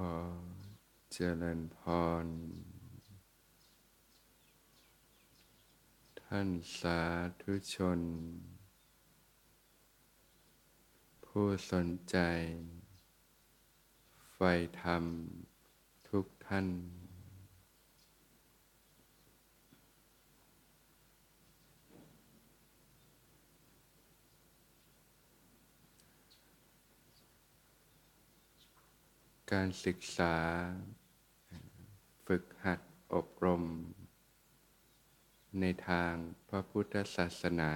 อเจริญพร ท่านสาธุชน ผู้สนใจ ไฟธรรมทุกท่าน การศึกษา ฝึกหัดอบรม ในทางพระพุทธศาสนา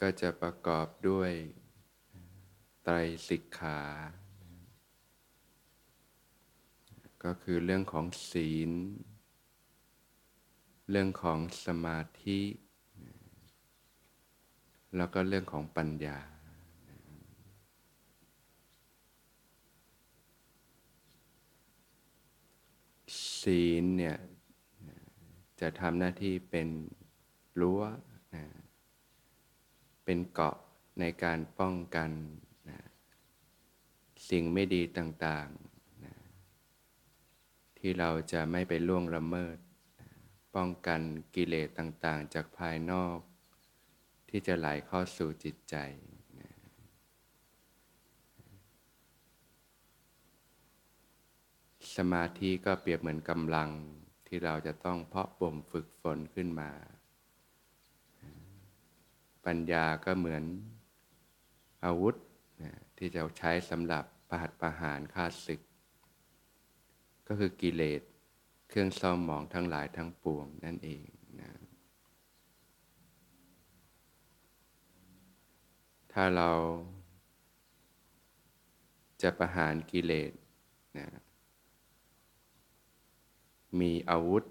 ก็จะประกอบด้วยไตรสิกขา ก็คือเรื่องของศีล เรื่องของสมาธิ แล้วก็เรื่องของปัญญา ศีลเนี่ยจะทำหน้าที่เป็นรั้วนะเป็นเกาะในการป้องกันนะสิ่งไม่ดีต่างๆนะที่เราจะไม่ไปล่วงละเมิดนะป้องกันกิเลสต่างๆ จากภายนอก ที่จะไหลเข้าสู่จิตใจนะ สมาธิก็เปรียบเหมือนกำลังที่เราจะต้องเพาะบ่มฝึกฝนขึ้นมา ปัญญาก็เหมือนอาวุธนะที่จะใช้สำหรับประหัตประหารฆ่าศึก ก็คือกิเลสเครื่องเศร้าหมองทั้งหลายทั้งปวงนั่นเองนะถ้าเราจะประหารกิเลสนะ มีอาวุธ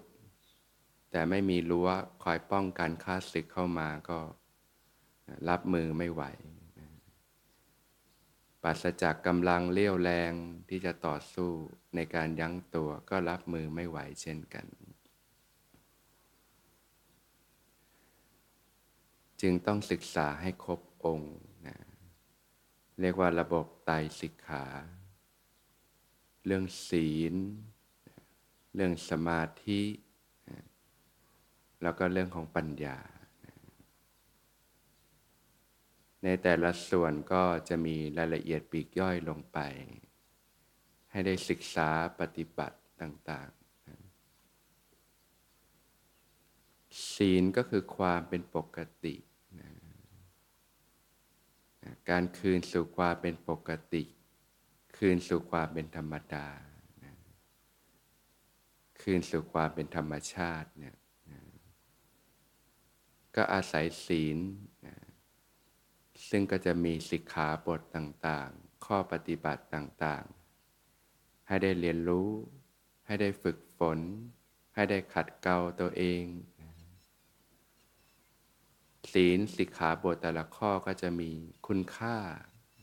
แต่ไม่มีรั้วคอยป้องกันค่าศึกเข้ามาก็รับมือไม่ไหวปราศจากกำลังเลี้ยวแรงที่จะต่อสู้ในการยั้งตัวก็รับมือไม่ไหวเช่นกัน จึงต้องศึกษาให้ครบองค์นะเรียกว่าระบบไตรสิกขา เรื่องศีล เรื่องสมาธิ แล้วก็เรื่องของปัญญา ในแต่ละส่วนก็จะมีรายละเอียดปีกย่อยลงไป ให้ได้ศึกษาปฏิบัติต่างๆ ศีลก็คือความเป็นปกตินะการคืนสู่ความเป็นปกติ คืนสู่ความเป็นธรรมดา คืนสู่ความเป็นธรรมชาติเนี่ยก็อาศัยศีล ซึ่งก็จะมีสิกขาบทต่างๆ ข้อปฏิบัติต่างๆ ให้ได้เรียนรู้ ให้ได้ฝึกฝน ให้ได้ขัดเกลาตัวเอง ศีลสิกขาบทแต่ละข้อก็จะมีคุณค่า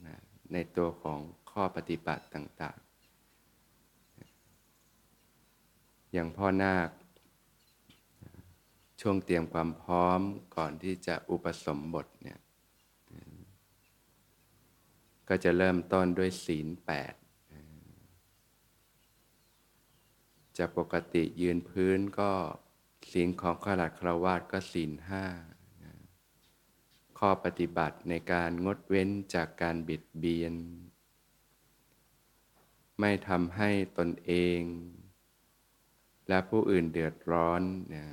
นะในตัวของข้อปฏิบัติต่างๆ อย่างพ่อนาค ช่วงเตรียมความพร้อมก่อนที่จะอุปสมบทเนี่ยก็จะเริ่มต้นด้วยศีลแปดจะปกติยืนพื้นก็ศีลของขลัดคราวาสก็ศีลห้าข้อปฏิบัติในการงดเว้นจากการบิดเบียน ไม่ทำให้ตนเอง และผู้อื่นเดือดร้อนนะ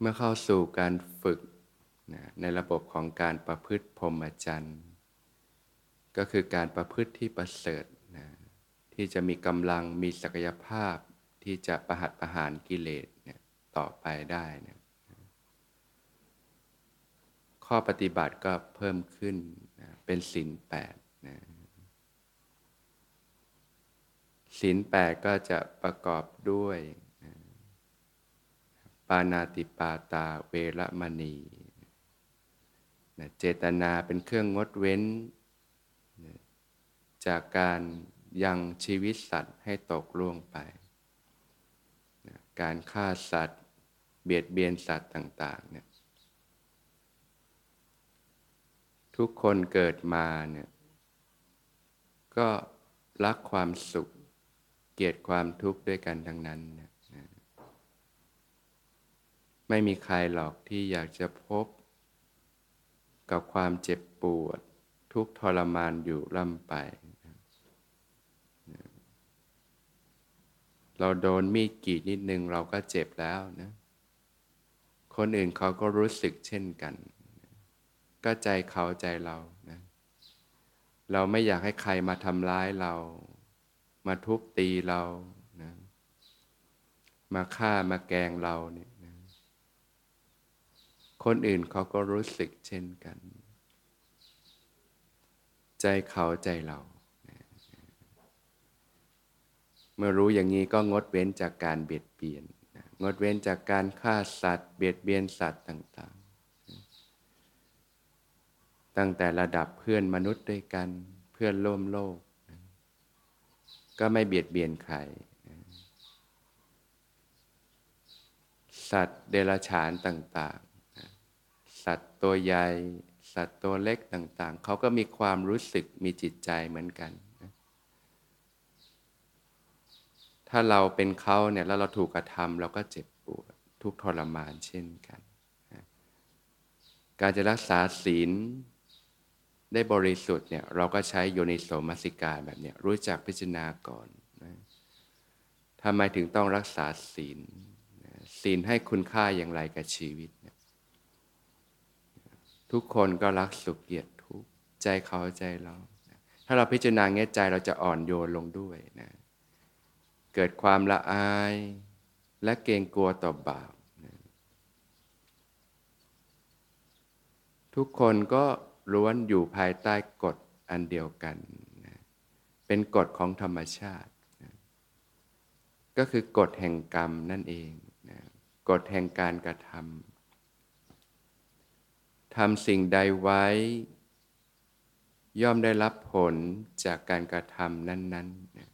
เมื่อเข้าสู่การฝึกนะในระบบของการประพฤติพรหมจรรย์ ก็คือการประพฤติที่ประเสริฐนะที่จะมีกำลังมีศักยภาพที่จะประหัตประหารกิเลสเนี่ยต่อไปได้นะข้อปฏิบัติก็เพิ่มขึ้นนะเป็นศีลแปดนะ ศีลแปดก็จะประกอบด้วย ปานาติปาตาเวรมณีเจตนาเป็นเครื่องงดเว้น จากการยังชีวิตสัตว์ให้ตกล่วงไป การฆ่าสัตว์ เบียดเบียนสัตว์ต่างๆเนี่ยทุกคนเกิดมาเนี่ยก็รักความสุข เกลียดความทุกข์ด้วยกันทั้งนั้นนะไม่มีใครหรอกที่อยากจะพบ กับความเจ็บปวด ทุกทรมานอยู่ล่ำไป เราโดนมีดกรีดนิดนึงเราก็เจ็บแล้วนะ คนอื่นเขาก็รู้สึกเช่นกัน ก็ใจเขาใจเรานะเราไม่อยากให้ใครมาทำร้ายเรา มาทุบตีเรานะมาฆ่ามาแกงเราเนี่ยนะคนอื่นเขาก็รู้สึกเช่นกัน ใจเขาใจเรานะเมื่อรู้อย่างนี้ก็งดเว้นจากการเบียดเบียนนะงดเว้นจากการฆ่าสัตว์ เบียดเบียนสัตว์ต่าง ๆ ตั้งแต่ระดับเพื่อนมนุษย์ด้วยกัน เพื่อนร่วมโลก ก็ไม่เบียดเบียนใคร สัตว์เดรัจฉานต่างๆ สัตว์ตัวใหญ่ สัตว์ตัวเล็กต่าง ๆ เขาก็มีความรู้สึกมีจิตใจเหมือนกัน ถ้าเราเป็นเขาเนี่ยแล้วเราถูกกระทำเราก็เจ็บปวดทุกทรมานเช่นกัน การจะรักษาศีล ได้บริสุทธิ์เนี่ยเราก็ใช้โยนิโสมัสิกาแบบเนี้ยรู้จักพิจารณาก่อนนะทำไมถึงต้องรักษาศีลศีลให้คุณค่าอย่างไรกับชีวิตทุกคนก็รักสุขเกียรติทุกใจเขาใจเราถ้าเราพิจารณาเงี้ยใจเราจะอ่อนโยนลงด้วยนะเกิดความละอายและเกรงกลัวต่อบาปนะทุกคนก็ ล้วนอยู่ภายใต้กฎอันเดียวกันนะเป็นกฎของธรรมชาตินะก็คือกฎแห่งกรรมนั่นเองนะกฎแห่งการกระทำทำสิ่งใดไว้ ย่อมได้รับผลจากการกระทำนั้นๆนะ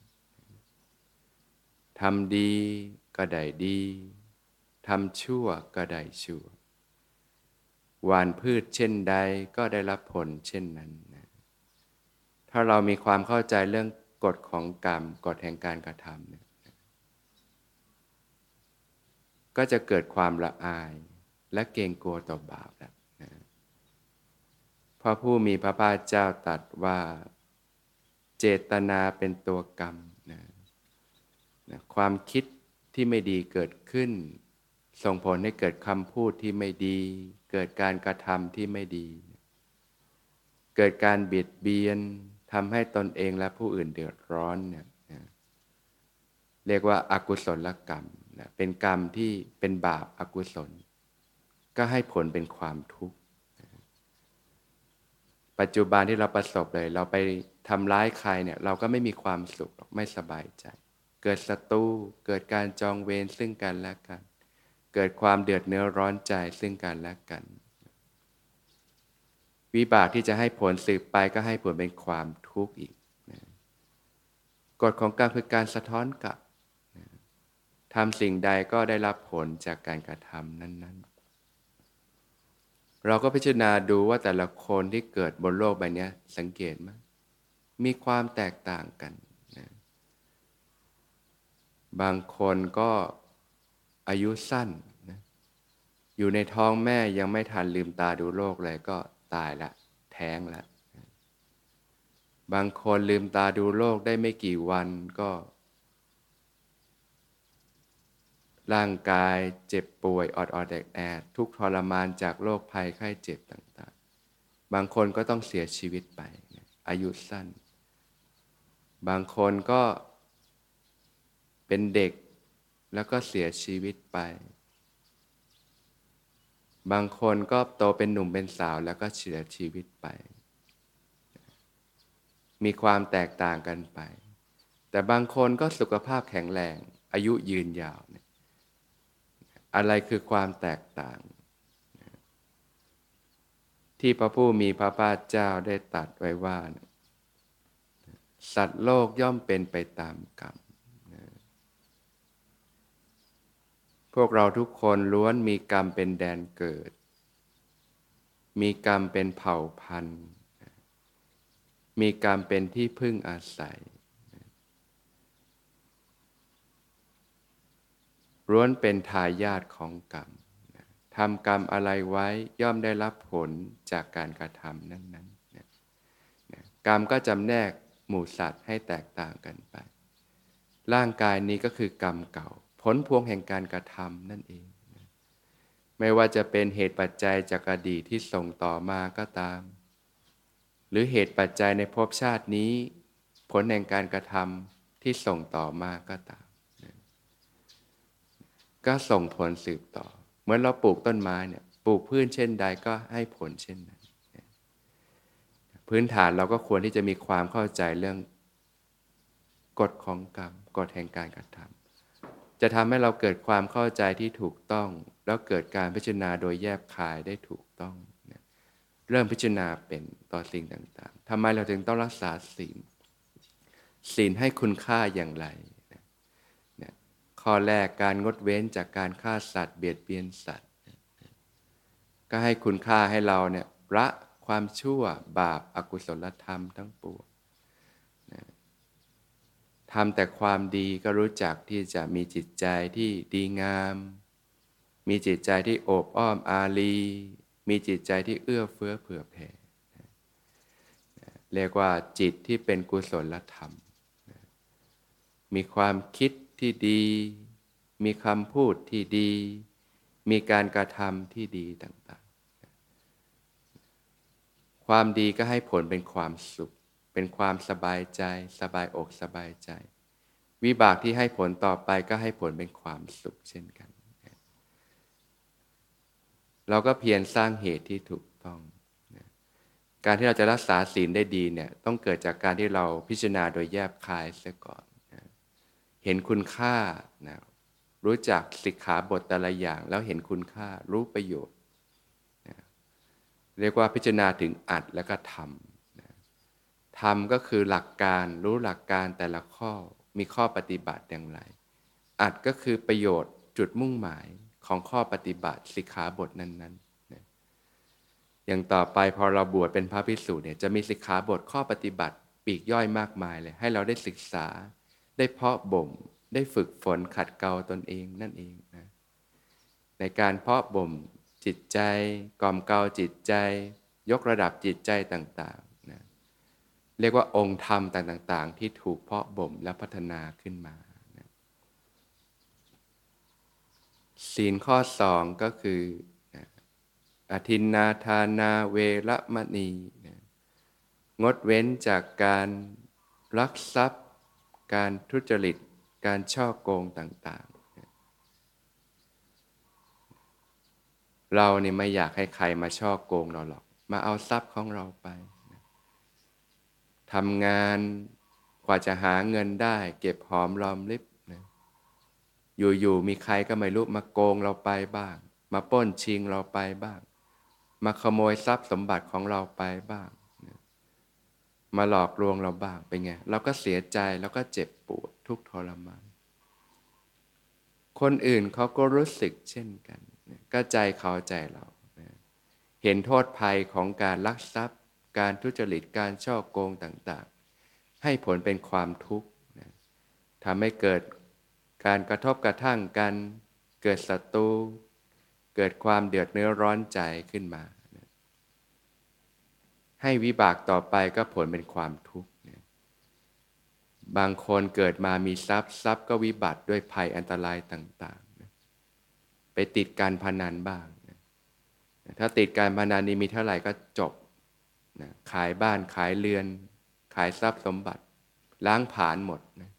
ทำดีก็ได้ดี ทำชั่วก็ได้ชั่ว หวานพืชเช่นใดก็ได้รับผลเช่นนั้นนะถ้าเรามีความเข้าใจเรื่องกฎของกรรมกฎแห่งการกระทำก็จะเกิดความละอายและเกรงกลัวต่อบาปแล้วนะพระผู้มีพระภาคเจ้าตรัสว่าเจตนาเป็นตัวกรรมนะนะความคิดที่ไม่ดีเกิดขึ้น ส่งผลให้เกิดคำพูดที่ไม่ดี เกิดการกระทำที่ไม่ดี เกิดการเบียดเบียนทำให้ตนเองและผู้อื่นเดือดร้อนเนี่ยเรียกว่าอากุศลกรรมนะเป็นกรรมที่เป็นบาปอากุศล ก็ให้ผลเป็นความทุกข์ ปัจจุบันที่เราประสบเลย เราไปทำร้ายใครเนี่ย เราก็ไม่มีความสุขไม่สบายใจ เกิดศัตรูเกิดการจองเวรซึ่งกันและกัน เกิดความเดือดเนื้อร้อนใจซึ่งกันและกัน วิบากที่จะให้ผลสืบไปก็ให้ผลเป็นความทุกข์อีกนะกฎของกรรมคือการสะท้อนกลับนะทำสิ่งใดก็ได้รับผลจากการกระทำนั้น ๆ เราก็พิจารณาดูว่าแต่ละคนที่เกิดบนโลกใบนี้สังเกตไหมมีความแตกต่างกันนะบางคนก็ อายุสั้นนะอยู่ในท้องแม่ยังไม่ทันลืมตาดูโลกเลยก็ตายละ แท้งละ บางคนลืมตาดูโลกได้ไม่กี่วันก็ ร่างกายเจ็บป่วยออดออดแอดแอดทุกข์ทรมานจากโรคภัยไข้เจ็บต่าง ๆ บางคนก็ต้องเสียชีวิตไป อายุสั้น บางคนก็เป็นเด็ก แล้วก็เสียชีวิตไป บางคนก็โตเป็นหนุ่มเป็นสาวแล้วก็เสียชีวิตไป มีความแตกต่างกันไป แต่บางคนก็สุขภาพแข็งแรง อายุยืนยาวเนี่ยอะไรคือความแตกต่าง ที่พระผู้มีพระภาคเจ้าได้ตัดไว้ว่า สัตว์โลกย่อมเป็นไปตามกรรม พวกเราทุกคนล้วนมีกรรมเป็นแดนเกิด มีกรรมเป็นเผ่าพันธุ์ มีกรรมเป็นที่พึ่งอาศัยร้วนเป็นทายาทของกรรมทำกรรมอะไรไว้ย่อมได้รับผลจากการกระทำนั้นๆ กรรมก็จำแนกหมู่สัตว์ให้แตกต่างกันไป ร่างกายนี้ก็คือกรรมเก่า ผลพวงแห่งการกระทำนั่นเอง ไม่ว่าจะเป็นเหตุปัจจัยจากอดีตที่ส่งต่อมาก็ตาม หรือเหตุปัจจัยในภพชาตินี้ ผลแห่งการกระทำที่ส่งต่อมาก็ตาม ก็ส่งผลสืบต่อ เหมือนเราปลูกต้นไม้เนี่ยปลูกพืชเช่นใดก็ให้ผลเช่นนั้น พื้นฐานเราก็ควรที่จะมีความเข้าใจเรื่องกฎของกรรมกฎแห่งการกระทำ จะทำให้เราเกิดความเข้าใจที่ถูกต้อง แล้วเกิดการพิจารณาโดยแยบคายได้ถูกต้องเริ่มพิจารณาเป็นต่อสิ่งต่างๆทำไมเราถึงต้องรักษาศีลศีลให้คุณค่าอย่างไรข้อแรกการงดเว้นจากการฆ่าสัตว์เบียดเบียนสัตว์ก็ให้คุณค่าให้เราเนี่ยละความชั่วบาปอากุศลธรรมทั้งปวง ทำแต่ความดีก็รู้จักที่จะมีจิตใจที่ดีงาม มีจิตใจที่โอบอ้อมอารี มีจิตใจที่เอื้อเฟื้อเผื่อแผ่ เรียกว่าจิตที่เป็นกุศลธรรม มีความคิดที่ดี มีคำพูดที่ดี มีการกระทำที่ดีต่างๆ ความดีก็ให้ผลเป็นความสุข เป็นความสบายใจ สบายอกสบายใจ วิบากที่ให้ผลต่อไปก็ให้ผลเป็นความสุขเช่นกัน เราก็เพียรสร้างเหตุที่ถูกต้อง การที่เราจะรักษาศีลได้ดีเนี่ยต้องเกิดจากการที่เราพิจารณาโดยแยบคายเสียก่อน เห็นคุณค่านะรู้จักสิกขาบทแต่ละอย่าง แล้วเห็นคุณค่ารู้ประโยชน์ เรียกว่าพิจารณาถึงอัดแล้วก็ทำ นะทำก็คือหลักการรู้หลักการแต่ละข้อมีข้อปฏิบัติอย่างไร อัดก็คือประโยชน์จุดมุ่งหมายของข้อปฏิบัติสิกขาบทนั้นๆ อย่างต่อไปพอเราบวชเป็นพระภิกษุเนี่ยจะมีสิกขาบทข้อปฏิบัติปีกย่อยมากมายเลย ให้เราได้ศึกษา ได้เพาะบ่ม ได้ฝึกฝนขัดเกลาตนเองนั่นเองนะในการเพาะบ่มจิตใจกล่อมเกลาจิตใจ ยกระดับจิตใจต่างๆ เรียกว่าองค์ธรรมต่างๆ ที่ถูกเพาะบ่มและพัฒนาขึ้นมาศีลข้อสองก็คืออธินนาทานาเวรมณีงดเว้นจากการรักทรัพย์ การทุจริต การช่อโกงต่างๆ เราเนี่ยไม่อยากให้ใครมาช่อโกงเราหรอก มาเอาทรัพย์ของเราไป ทำงานกว่าจะหาเงินได้ เก็บหอมรอมริบนะอยู่ๆมีใครก็ไม่รู้มาโกงเราไปบ้าง มาป้นชิงเราไปบ้าง มาขโมยทรัพย์สมบัติของเราไปบ้างมาหลอกลวงเราบ้างเป็นไงเราก็เสียใจแล้วก็เจ็บปวดทุกทรมาน คนอื่นเขาก็รู้สึกเช่นกัน ก็ใจเขาใจเรา เห็นโทษภัยของการลักทรัพย์ การทุจริตการช่อโกงต่างๆ ให้ผลเป็นความทุกข์ทำให้เกิดการกระทบกระทั่งกัน เกิดศัตรูเกิดความเดือดเนื้อร้อนใจขึ้นมาให้วิบากต่อไปก็ผลเป็นความทุกข์บางคนเกิดมามีทรัพย์ทรัพย์ก็วิบัติด้วยภัยอันตรายต่างๆไปติดการพนันบ้างถ้าติดการพนันนี้มีเท่าไหร่ก็จบ ขายบ้านขายเรือน ขายทรัพย์สมบัติ ล้างผลาญหมดนะ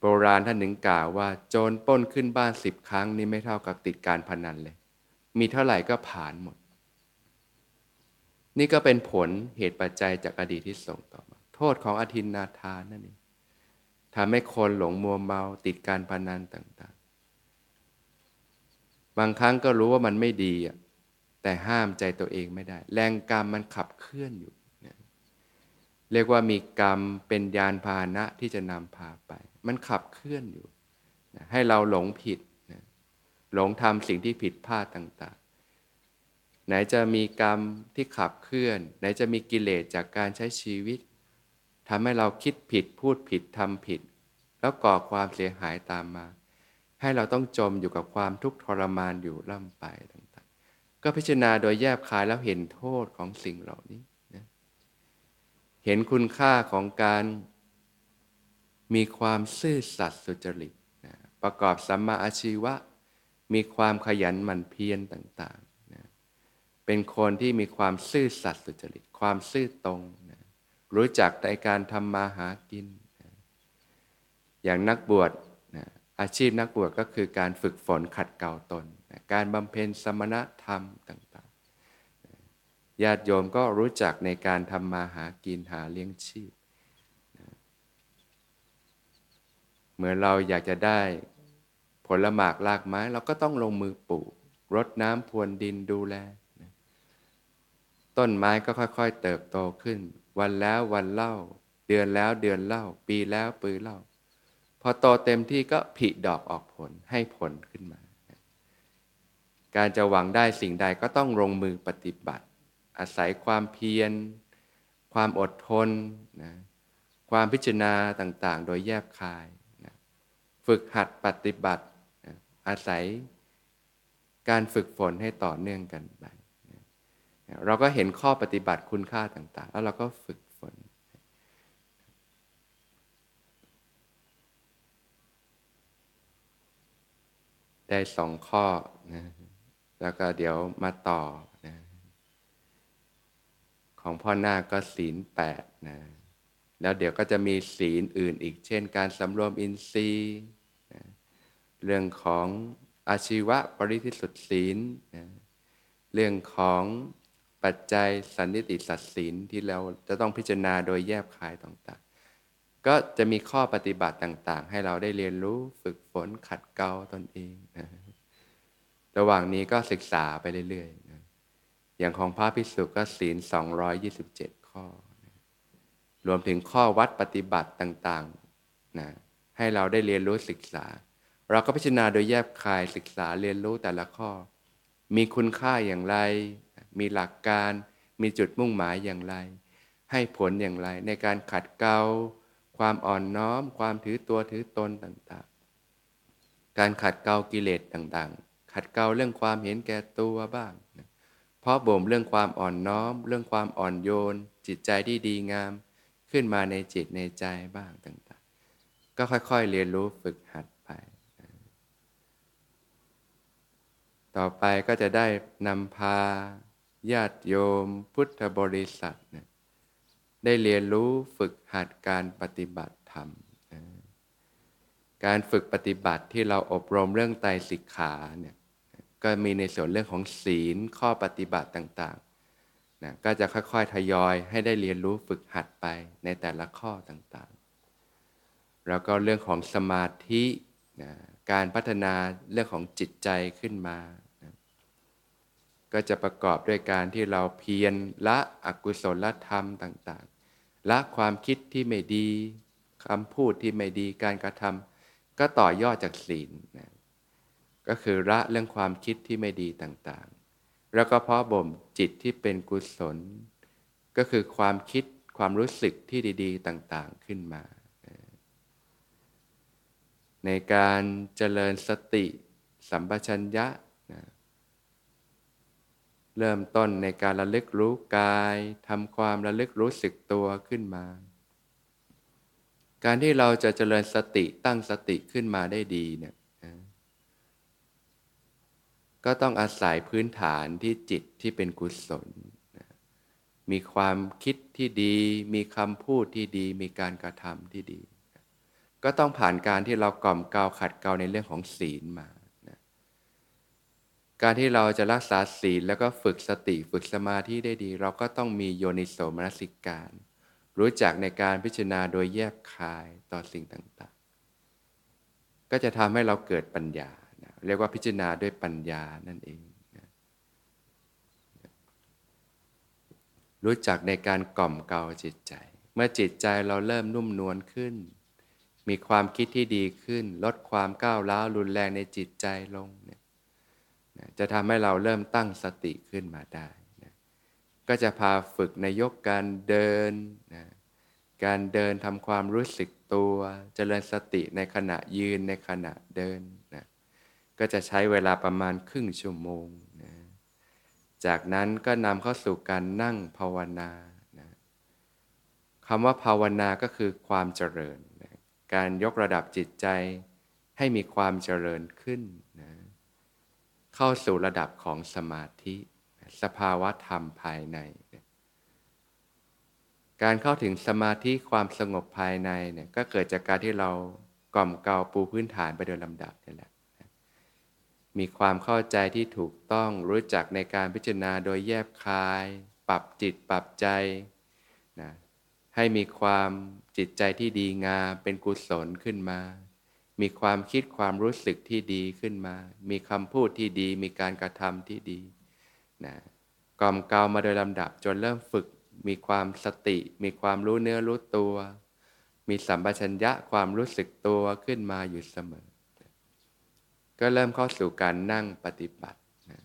โบราณท่านหนึ่งกล่าวว่า โจรป้นขึ้นบ้านสิบครั้งนี่ไม่เท่ากับติดการพนันเลย มีเท่าไหร่ก็ผ่านหมด นี่ก็เป็นผลเหตุปัจจัยจากอดีตที่ส่งต่อมา โทษของอธินนาทานนั่นเองทำให้คนหลงมัวเมาติดการพนันต่าง ๆ บางครั้งก็รู้ว่ามันไม่ดีอะ แต่ห้ามใจตัวเองไม่ได้ แรงกรรมมันขับเคลื่อนอยู่ เรียกว่ามีกรรมเป็นยานพาหนะที่จะนำพาไป มันขับเคลื่อนอยู่ ให้เราหลงผิด หลงทำสิ่งที่ผิดพลาดต่างๆ ไหนจะมีกรรมที่ขับเคลื่อน ไหนจะมีกิเลสจากการใช้ชีวิตทำให้เราคิดผิดพูดผิดทำผิด แล้วก่อความเสียหายตามมา ให้เราต้องจมอยู่กับความทุกข์ทรมานอยู่ล่ำไปต่าง ก็พิจารณาโดยแยบคายแล้วเห็นโทษของสิ่งเหล่านี้นะเห็นคุณค่าของการมีความซื่อสัตย์สุจริตนะประกอบสัมมาอาชีวะ มีความขยันหมั่นเพียรต่างๆนะเป็นคนที่มีความซื่อสัตย์สุจริต ความซื่อตรงนะรู้จักในการทำมาหากินนะอย่างนักบวชนะอาชีพนักบวชก็คือการฝึกฝนขัดเกลาตน การบำเพ็ญสมณธรรมต่างๆ ญาติโยมก็รู้จักในการทำมาหากินหาเลี้ยงชีพ เหมือนเราอยากจะได้ผลหมากลากไม้เราก็ต้องลงมือปลูกรดน้ำพรวนดินดูแลนะต้นไม้ก็ค่อยๆ เติบโตขึ้น วันแล้ววันเล่า เดือนแล้วเดือนเล่า ปีแล้วปีเล่า พอโตเต็มที่ก็ผลิดอกออกผลให้ผลขึ้นมา การจะหวังได้สิ่งใดก็ต้องลงมือปฏิบัติ อาศัยความเพียร ความอดทนนะความพิจารณาต่างๆ โดยแยบคายฝึกหัดปฏิบัติอาศัยการฝึกฝนให้ต่อเนื่องกันไปเราก็เห็นข้อปฏิบัติคุณค่าต่างๆ แล้วเราก็ฝึกฝน ได้สองข้อนะ แล้วก็เดี๋ยวมาต่อนะของพ่อหน้าก็ศีลแปดนะแล้วเดี๋ยวก็จะมีศีลอื่นอีก เช่น การสำรวมอินทรีย์เรื่องของอาชีวะปริทิสุทธิศีลเรื่องของปัจจัยสันนิติสัตศีลที่เราจะต้องพิจารณาโดยแยบคายต่างๆ ก็จะมีข้อปฏิบัติต่างๆ ให้เราได้เรียนรู้ฝึกฝนขัดเกลาตนเองนะ ระหว่างนี้ก็ศึกษาไปเรื่อยๆนะอย่างของพระพิสุก็ศีล 227 ข้อนะรวมถึงข้อวัดปฏิบัติต่างๆนะให้เราได้เรียนรู้ศึกษา เราก็พิจารณาโดยแยบคายศึกษาเรียนรู้แต่ละข้อ มีคุณค่าอย่างไร มีหลักการมีจุดมุ่งหมายอย่างไร ให้ผลอย่างไรในการขัดเกลาความอ่อนน้อม ความถือตัวถือตนต่างๆ การขัดเกลากิเลสต่างๆ ขัดเกลาเรื่องความเห็นแก่ตัวบ้างเพราะบ่มเรื่องความอ่อนน้อม เรื่องความอ่อนโยน จิตใจที่ดีงาม ขึ้นมาในจิตในใจบ้างต่างก็ค่อยๆ เรียนรู้ฝึกหัดไป ต่อไปก็จะได้นำพาญาติโยม พุทธบริษัทเนี่ยได้เรียนรู้ฝึกหัดการปฏิบัติธรรมการฝึกปฏิบัติที่เราอบรมเรื่องไตรสิกขาเนี่ย ก็มีในส่วนเรื่องของศีลข้อปฏิบัติต่างๆนะก็จะค่อยๆทยอยให้ได้เรียนรู้ฝึกหัดไปในแต่ละข้อต่างๆ แล้วก็เรื่องของสมาธินะการพัฒนาเรื่องของจิตใจขึ้นมานะก็จะประกอบด้วยการที่เราเพียรละอกุศลธรรมต่างๆ ละความคิดที่ไม่ดีคำพูดที่ไม่ดีการกระทำก็ต่อยอดจากศีลนะ ก็คือละเรื่องความคิดที่ไม่ดีต่างๆ แล้วก็เพาะบ่มจิตที่เป็นกุศล ก็คือความคิดความรู้สึกที่ดีๆ ต่างๆขึ้นมา ในการเจริญสติสัมปชัญญะนะเริ่มต้นในการระลึกรู้กายทำความระลึกรู้สึกตัวขึ้นมา การที่เราจะเจริญสติตั้งสติขึ้นมาได้ดีเนี่ย ก็ต้องอาศัยพื้นฐานที่จิตที่เป็นกุศล มีความคิดที่ดี มีคำพูดที่ดี มีการกระทำที่ดี ก็ต้องผ่านการที่เรากล่อมเกลาขัดเกลาในเรื่องของศีลมานะการที่เราจะรักษาศีลแล้วก็ฝึกสติฝึกสมาธิได้ดี เราก็ต้องมีโยนิโสมนสิการ รู้จักในการพิจารณาโดยแยบคายต่อสิ่งต่างๆ ก็จะทำให้เราเกิดปัญญา เรียกว่าพิจารณาด้วยปัญญานั่นเองนะรู้จักในการกล่อมเกลาจิตใจ เมื่อจิตใจเราเริ่มนุ่มนวลขึ้น มีความคิดที่ดีขึ้น ลดความก้าวร้าวรุนแรงในจิตใจลงเนี่ยจะทำให้เราเริ่มตั้งสติขึ้นมาได้นะก็จะพาฝึกในยกการเดินนะการเดินทำความรู้สึกตัวจเจริญสติในขณะยืนในขณะเดินนะ ก็จะใช้เวลาประมาณครึ่งชั่วโมงนะจากนั้นก็นำเข้าสู่การนั่งภาวนานะคำว่าภาวนาก็คือความเจริญนะการยกระดับจิตใจให้มีความเจริญขึ้นนะเข้าสู่ระดับของสมาธิสภาวะธรรมภายในนะการเข้าถึงสมาธิความสงบภายในเนี่ยก็เกิดจากการที่เรากล่อมเกาปูพื้นฐานไปโดยลำดับนี่แหละ มีความเข้าใจที่ถูกต้องรู้จักในการพิจารณาโดยแยบคาย ปรับจิตปรับใจนะให้มีความจิตใจที่ดีงามเป็นกุศลขึ้นมา มีความคิดความรู้สึกที่ดีขึ้นมา มีคำพูดที่ดี มีการกระทำที่ดีนะกล่อมเกามาโดยลำดับจนเริ่มฝึก มีความสติ มีความรู้เนื้อรู้ตัว มีสัมปชัญญะความรู้สึกตัวขึ้นมาอยู่เสมอ ก็เริ่มเข้าสู่การนั่งปฏิบัตินะ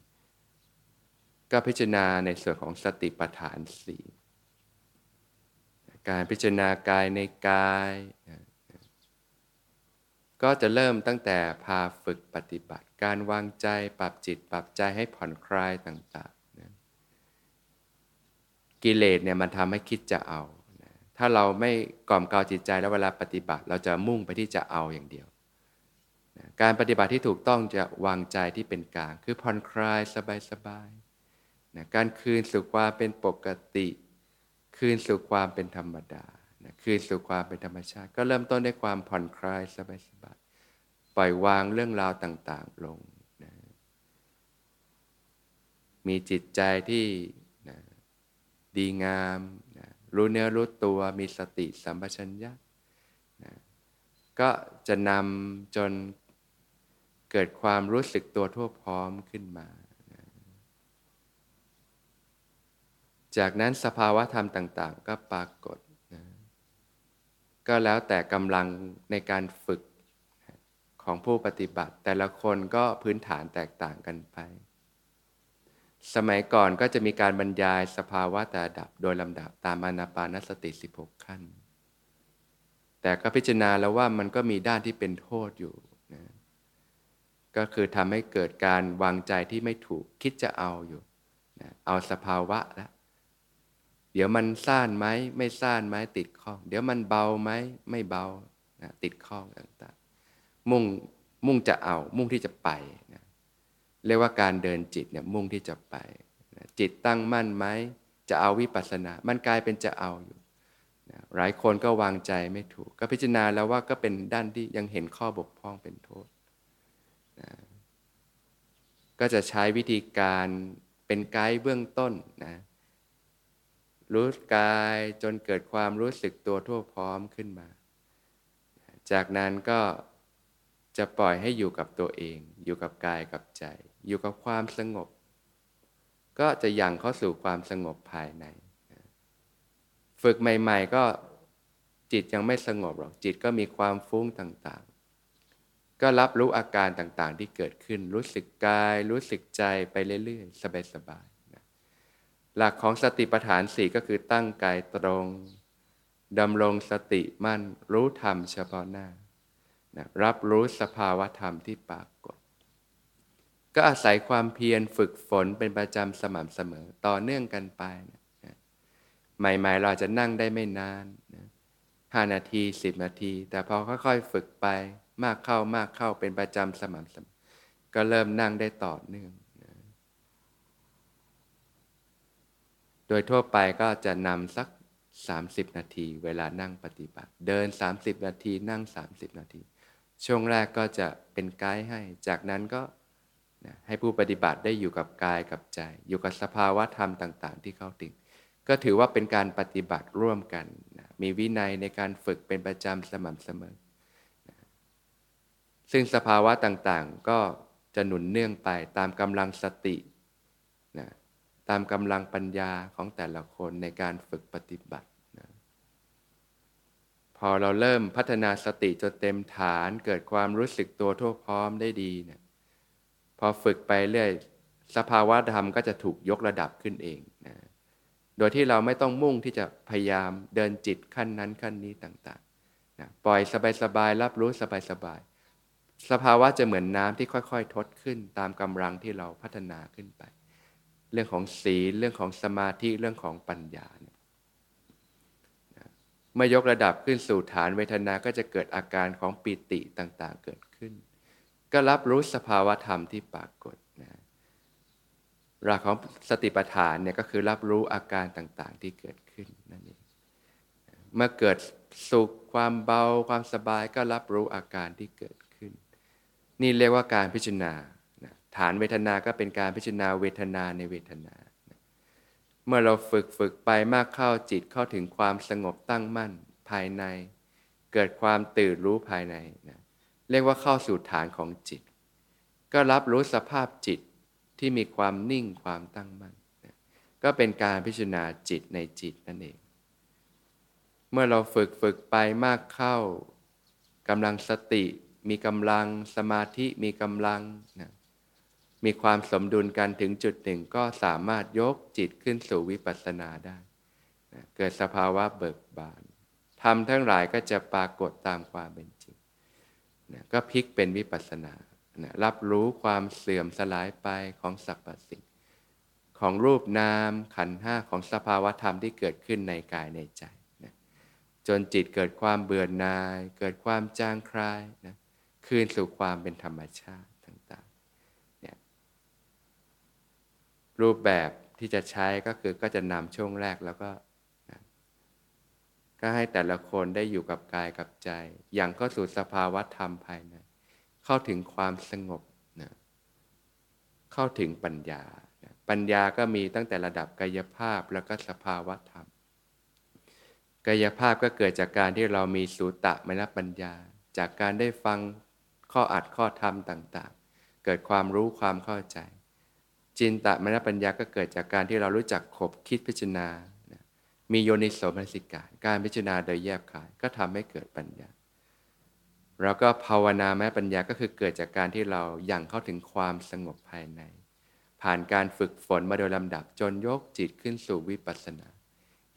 ก็พิจารณาในส่วนของสติปัฏฐานสี่การพิจารณากายในกายนะก็จะเริ่มตั้งแต่พาฝึกปฏิบัติ การวางใจปรับจิตปรับใจให้ผ่อนคลายต่างกิเลสเนี่ยมันทำให้คิดจะเอาถ้าเราไม่กล่อมกาวจิตใจแล้วเวลาปฏิบัติ เราจะมุ่งไปที่จะเอาอย่างเดียว การปฏิบัติที่ถูกต้องจะวางใจที่เป็นกลาง คือผ่อนคลายสบายๆนะการคืนสู่ความเป็นปกติ คืนสู่ความเป็นธรรมดานะคืนสู่ความเป็นธรรมชาติ ก็เริ่มต้นด้วยความผ่อนคลายสบายๆปล่อยวางเรื่องราวต่าง ๆ ลงนะมีจิตใจที่ดีงามนะรู้เนื้อรู้ตัวมีสติสัมปชัญญะนะก็จะนำจน เกิดความรู้สึกตัวทั่วพร้อมขึ้นมา จากนั้นสภาวะธรรมต่าง ๆ ก็ปรากฏนะก็แล้วแต่กำลังในการฝึกของผู้ปฏิบัติ แต่ละคนก็พื้นฐานแตกต่างกันไป สมัยก่อนก็จะมีการบรรยายสภาวะแต่ดับโดยลำดับตามอนาปานสติ 16 ขั้น แต่ก็พิจารณาแล้วว่ามันก็มีด้านที่เป็นโทษอยู่ ก็คือทำให้เกิดการวางใจที่ไม่ถูกคิดจะเอาอยู่นะเอาสภาวะแล้วเดี๋ยวมันซ่านไหมไม่ซ่านไหมติดข้อง เดี๋ยวมันเบาไหมไม่เบานะติดข้องต่างๆ มุ่งมุ่งจะเอา มุ่งที่จะไปนะเรียกว่าการเดินจิตเนี่ยมุ่งที่จะไปจิตตั้งมั่นไหมจะเอาวิปัสสนา มันกลายเป็นจะเอาอยู่หลายคนก็วางใจไม่ถูก ก็พิจารณาแล้วว่าก็เป็นด้านที่ยังเห็นข้อบกพร่องเป็นโทษ ก็จะใช้วิธีการเป็นไกด์เบื้องต้นนะรู้กายจนเกิดความรู้สึกตัวทั่วพร้อมขึ้นมา จากนั้นก็จะปล่อยให้อยู่กับตัวเอง อยู่กับกายกับใจ อยู่กับความสงบ ก็จะยังเข้าสู่ความสงบภายใน ฝึกใหม่ ๆ ก็จิตยังไม่สงบหรอกจิตก็มีความฟุ้งต่างๆ ก็รับรู้อาการต่างๆ ที่เกิดขึ้น รู้สึกกาย รู้สึกใจไปเรื่อยๆ สบายๆนะหลักของสติปัฏฐานสี่ก็คือตั้งกายตรงดำรงสติมั่นรู้ธรรมเฉพาะหน้านะรับรู้สภาวะธรรมที่ปรากฏ ก็อาศัยความเพียรฝึกฝนเป็นประจำสม่ำเสมอต่อเนื่องกันไปนะใหม่ๆ เราจะนั่งได้ไม่นานนะห้านาทีสิบนาที แต่พอค่อยๆ ฝึกไป มากเข้ามากเข้าเป็นประจำสม่ำเสมอก็เริ่มนั่งได้ต่อเนื่องนะโดยทั่วไปก็จะนำสัก 30 นาที เวลานั่งปฏิบัติ เดิน 30 นาทีนั่ง 30 นาที ช่วงแรกก็จะเป็นไกด์ให้ จากนั้นก็นะให้ผู้ปฏิบัติได้อยู่กับกายกับใจ อยู่กับสภาวะธรรมต่าง ๆ ที่เขาติดก็ถือว่าเป็นการปฏิบัติร่วมกันนะมีวินัยในการฝึกเป็นประจำสม่ำเสมอ ซึ่งสภาวะต่างๆ ก็จะหนุนเนื่องไปตามกำลังสตินะตามกำลังปัญญาของแต่ละคนในการฝึกปฏิบัตินะพอเราเริ่มพัฒนาสติจนเต็มฐานเกิดความรู้สึกตัวทั่วพร้อมได้ดีเนะี่ยพอฝึกไปเรื่อยสภาวะธรรมก็จะถูกยกระดับขึ้นเองนะโดยที่เราไม่ต้องมุ่งที่จะพยายามเดินจิตขั้นนั้นขั้นนี้ต่างๆนะปล่อยสบายๆรับรู้สบายๆ สภาวะจะเหมือนน้ำที่ค่อยๆ ทดขึ้นตามกำลังที่เราพัฒนาขึ้นไป เรื่องของศีลเรื่องของสมาธิเรื่องของปัญญาเนี่ยเมื่อยกระดับขึ้นสู่ฐานเวทนาก็จะเกิดอาการของปิติต่างๆเกิดขึ้น ก็รับรู้สภาวะธรรมที่ปรากฏนะหลักของสติปัฏฐานเนี่ยก็คือรับรู้อาการต่างๆที่เกิดขึ้นนั่นเองเมื่อเกิดสุขความเบาความสบายก็รับรู้อาการที่เกิด นี่เรียกว่าการพิจารณา ฐานเวทนาก็เป็นการพิจารณาเวทนาในเวทนา เมื่อเราฝึกฝึกไปมากเข้าจิตเข้าถึงความสงบตั้งมั่นภายใน เกิดความตื่นรู้ภายในนะเรียกว่าเข้าสู่ฐานของจิต ก็รับรู้สภาพจิตที่มีความนิ่งความตั้งมั่นนะก็เป็นการพิจารณาจิตในจิตนั่นเอง เมื่อเราฝึกฝึกไปมากเข้ากำลังสติ มีกำลังสมาธิมีกำลังนะมีความสมดุลกันถึงจุดหนึ่งก็สามารถยกจิตขึ้นสู่วิปัสสนาได้นะเกิดสภาวะเบิกบานทำทั้งหลายก็จะปรากฏตามความเป็นจริงนะก็พลิกเป็นวิปัสสนานะรับรู้ความเสื่อมสลายไปของสรรพสิ่ง ของรูปนามขันห้าของสภาวะธรรมที่เกิดขึ้นในกายในใจนะจนจิตเกิดความเบื่อหน่าย เกิดความจางคลายนะ คืนสู่ความเป็นธรรมชาติต่างๆเนี่ยรูปแบบที่จะใช้ก็คือก็จะนำช่วงแรกแล้วก็ก็ให้แต่ละคนได้อยู่กับกายกับใจ อย่างเข้าสู่สภาวะธรรมภายใน เข้าถึงความสงบนะเข้าถึงปัญญา ปัญญาก็มีตั้งแต่ระดับกายภาพแล้วก็สภาวะธรรม กายภาพก็เกิดจากการที่เรามีสูตะมนปัญญา จากการได้ฟัง ข้ออัดข้อธรรมต่างๆ เกิดความรู้ความเข้าใจ จินตมนปัญญาก็เกิดจากการที่เรารู้จักขบคิดพิจารณา มีโยนิโสมนสิกาการพิจารณาโดยแยบขายก็ทำให้เกิดปัญญา แล้วก็ภาวนาแม้ปัญญาก็คือเกิดจากการที่เรายัางเข้าถึงความสงบภายใน ผ่านการฝึกฝนมาโดยลำดับจนยกจิตขึ้นสู่วิปัสสนา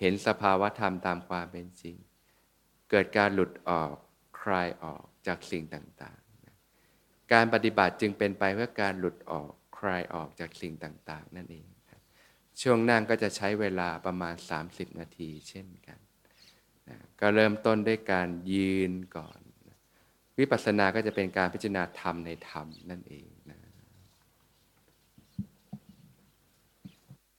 เห็นสภาวะธรรมตามความเป็นจริง เกิดการหลุดออกคลายออกจากสิ่งต่าง การปฏิบัติจึงเป็นไปเพื่อการหลุดออกคลายออกจากสิ่งต่างๆ นั่นเองช่วงนั่งก็จะใช้เวลาประมาณ 30 นาทีเช่นกันนะก็เริ่มต้นด้วยการยืนก่อน วิปัสสนาก็จะเป็นการพิจารณาธรรมในธรรมนั่นเอง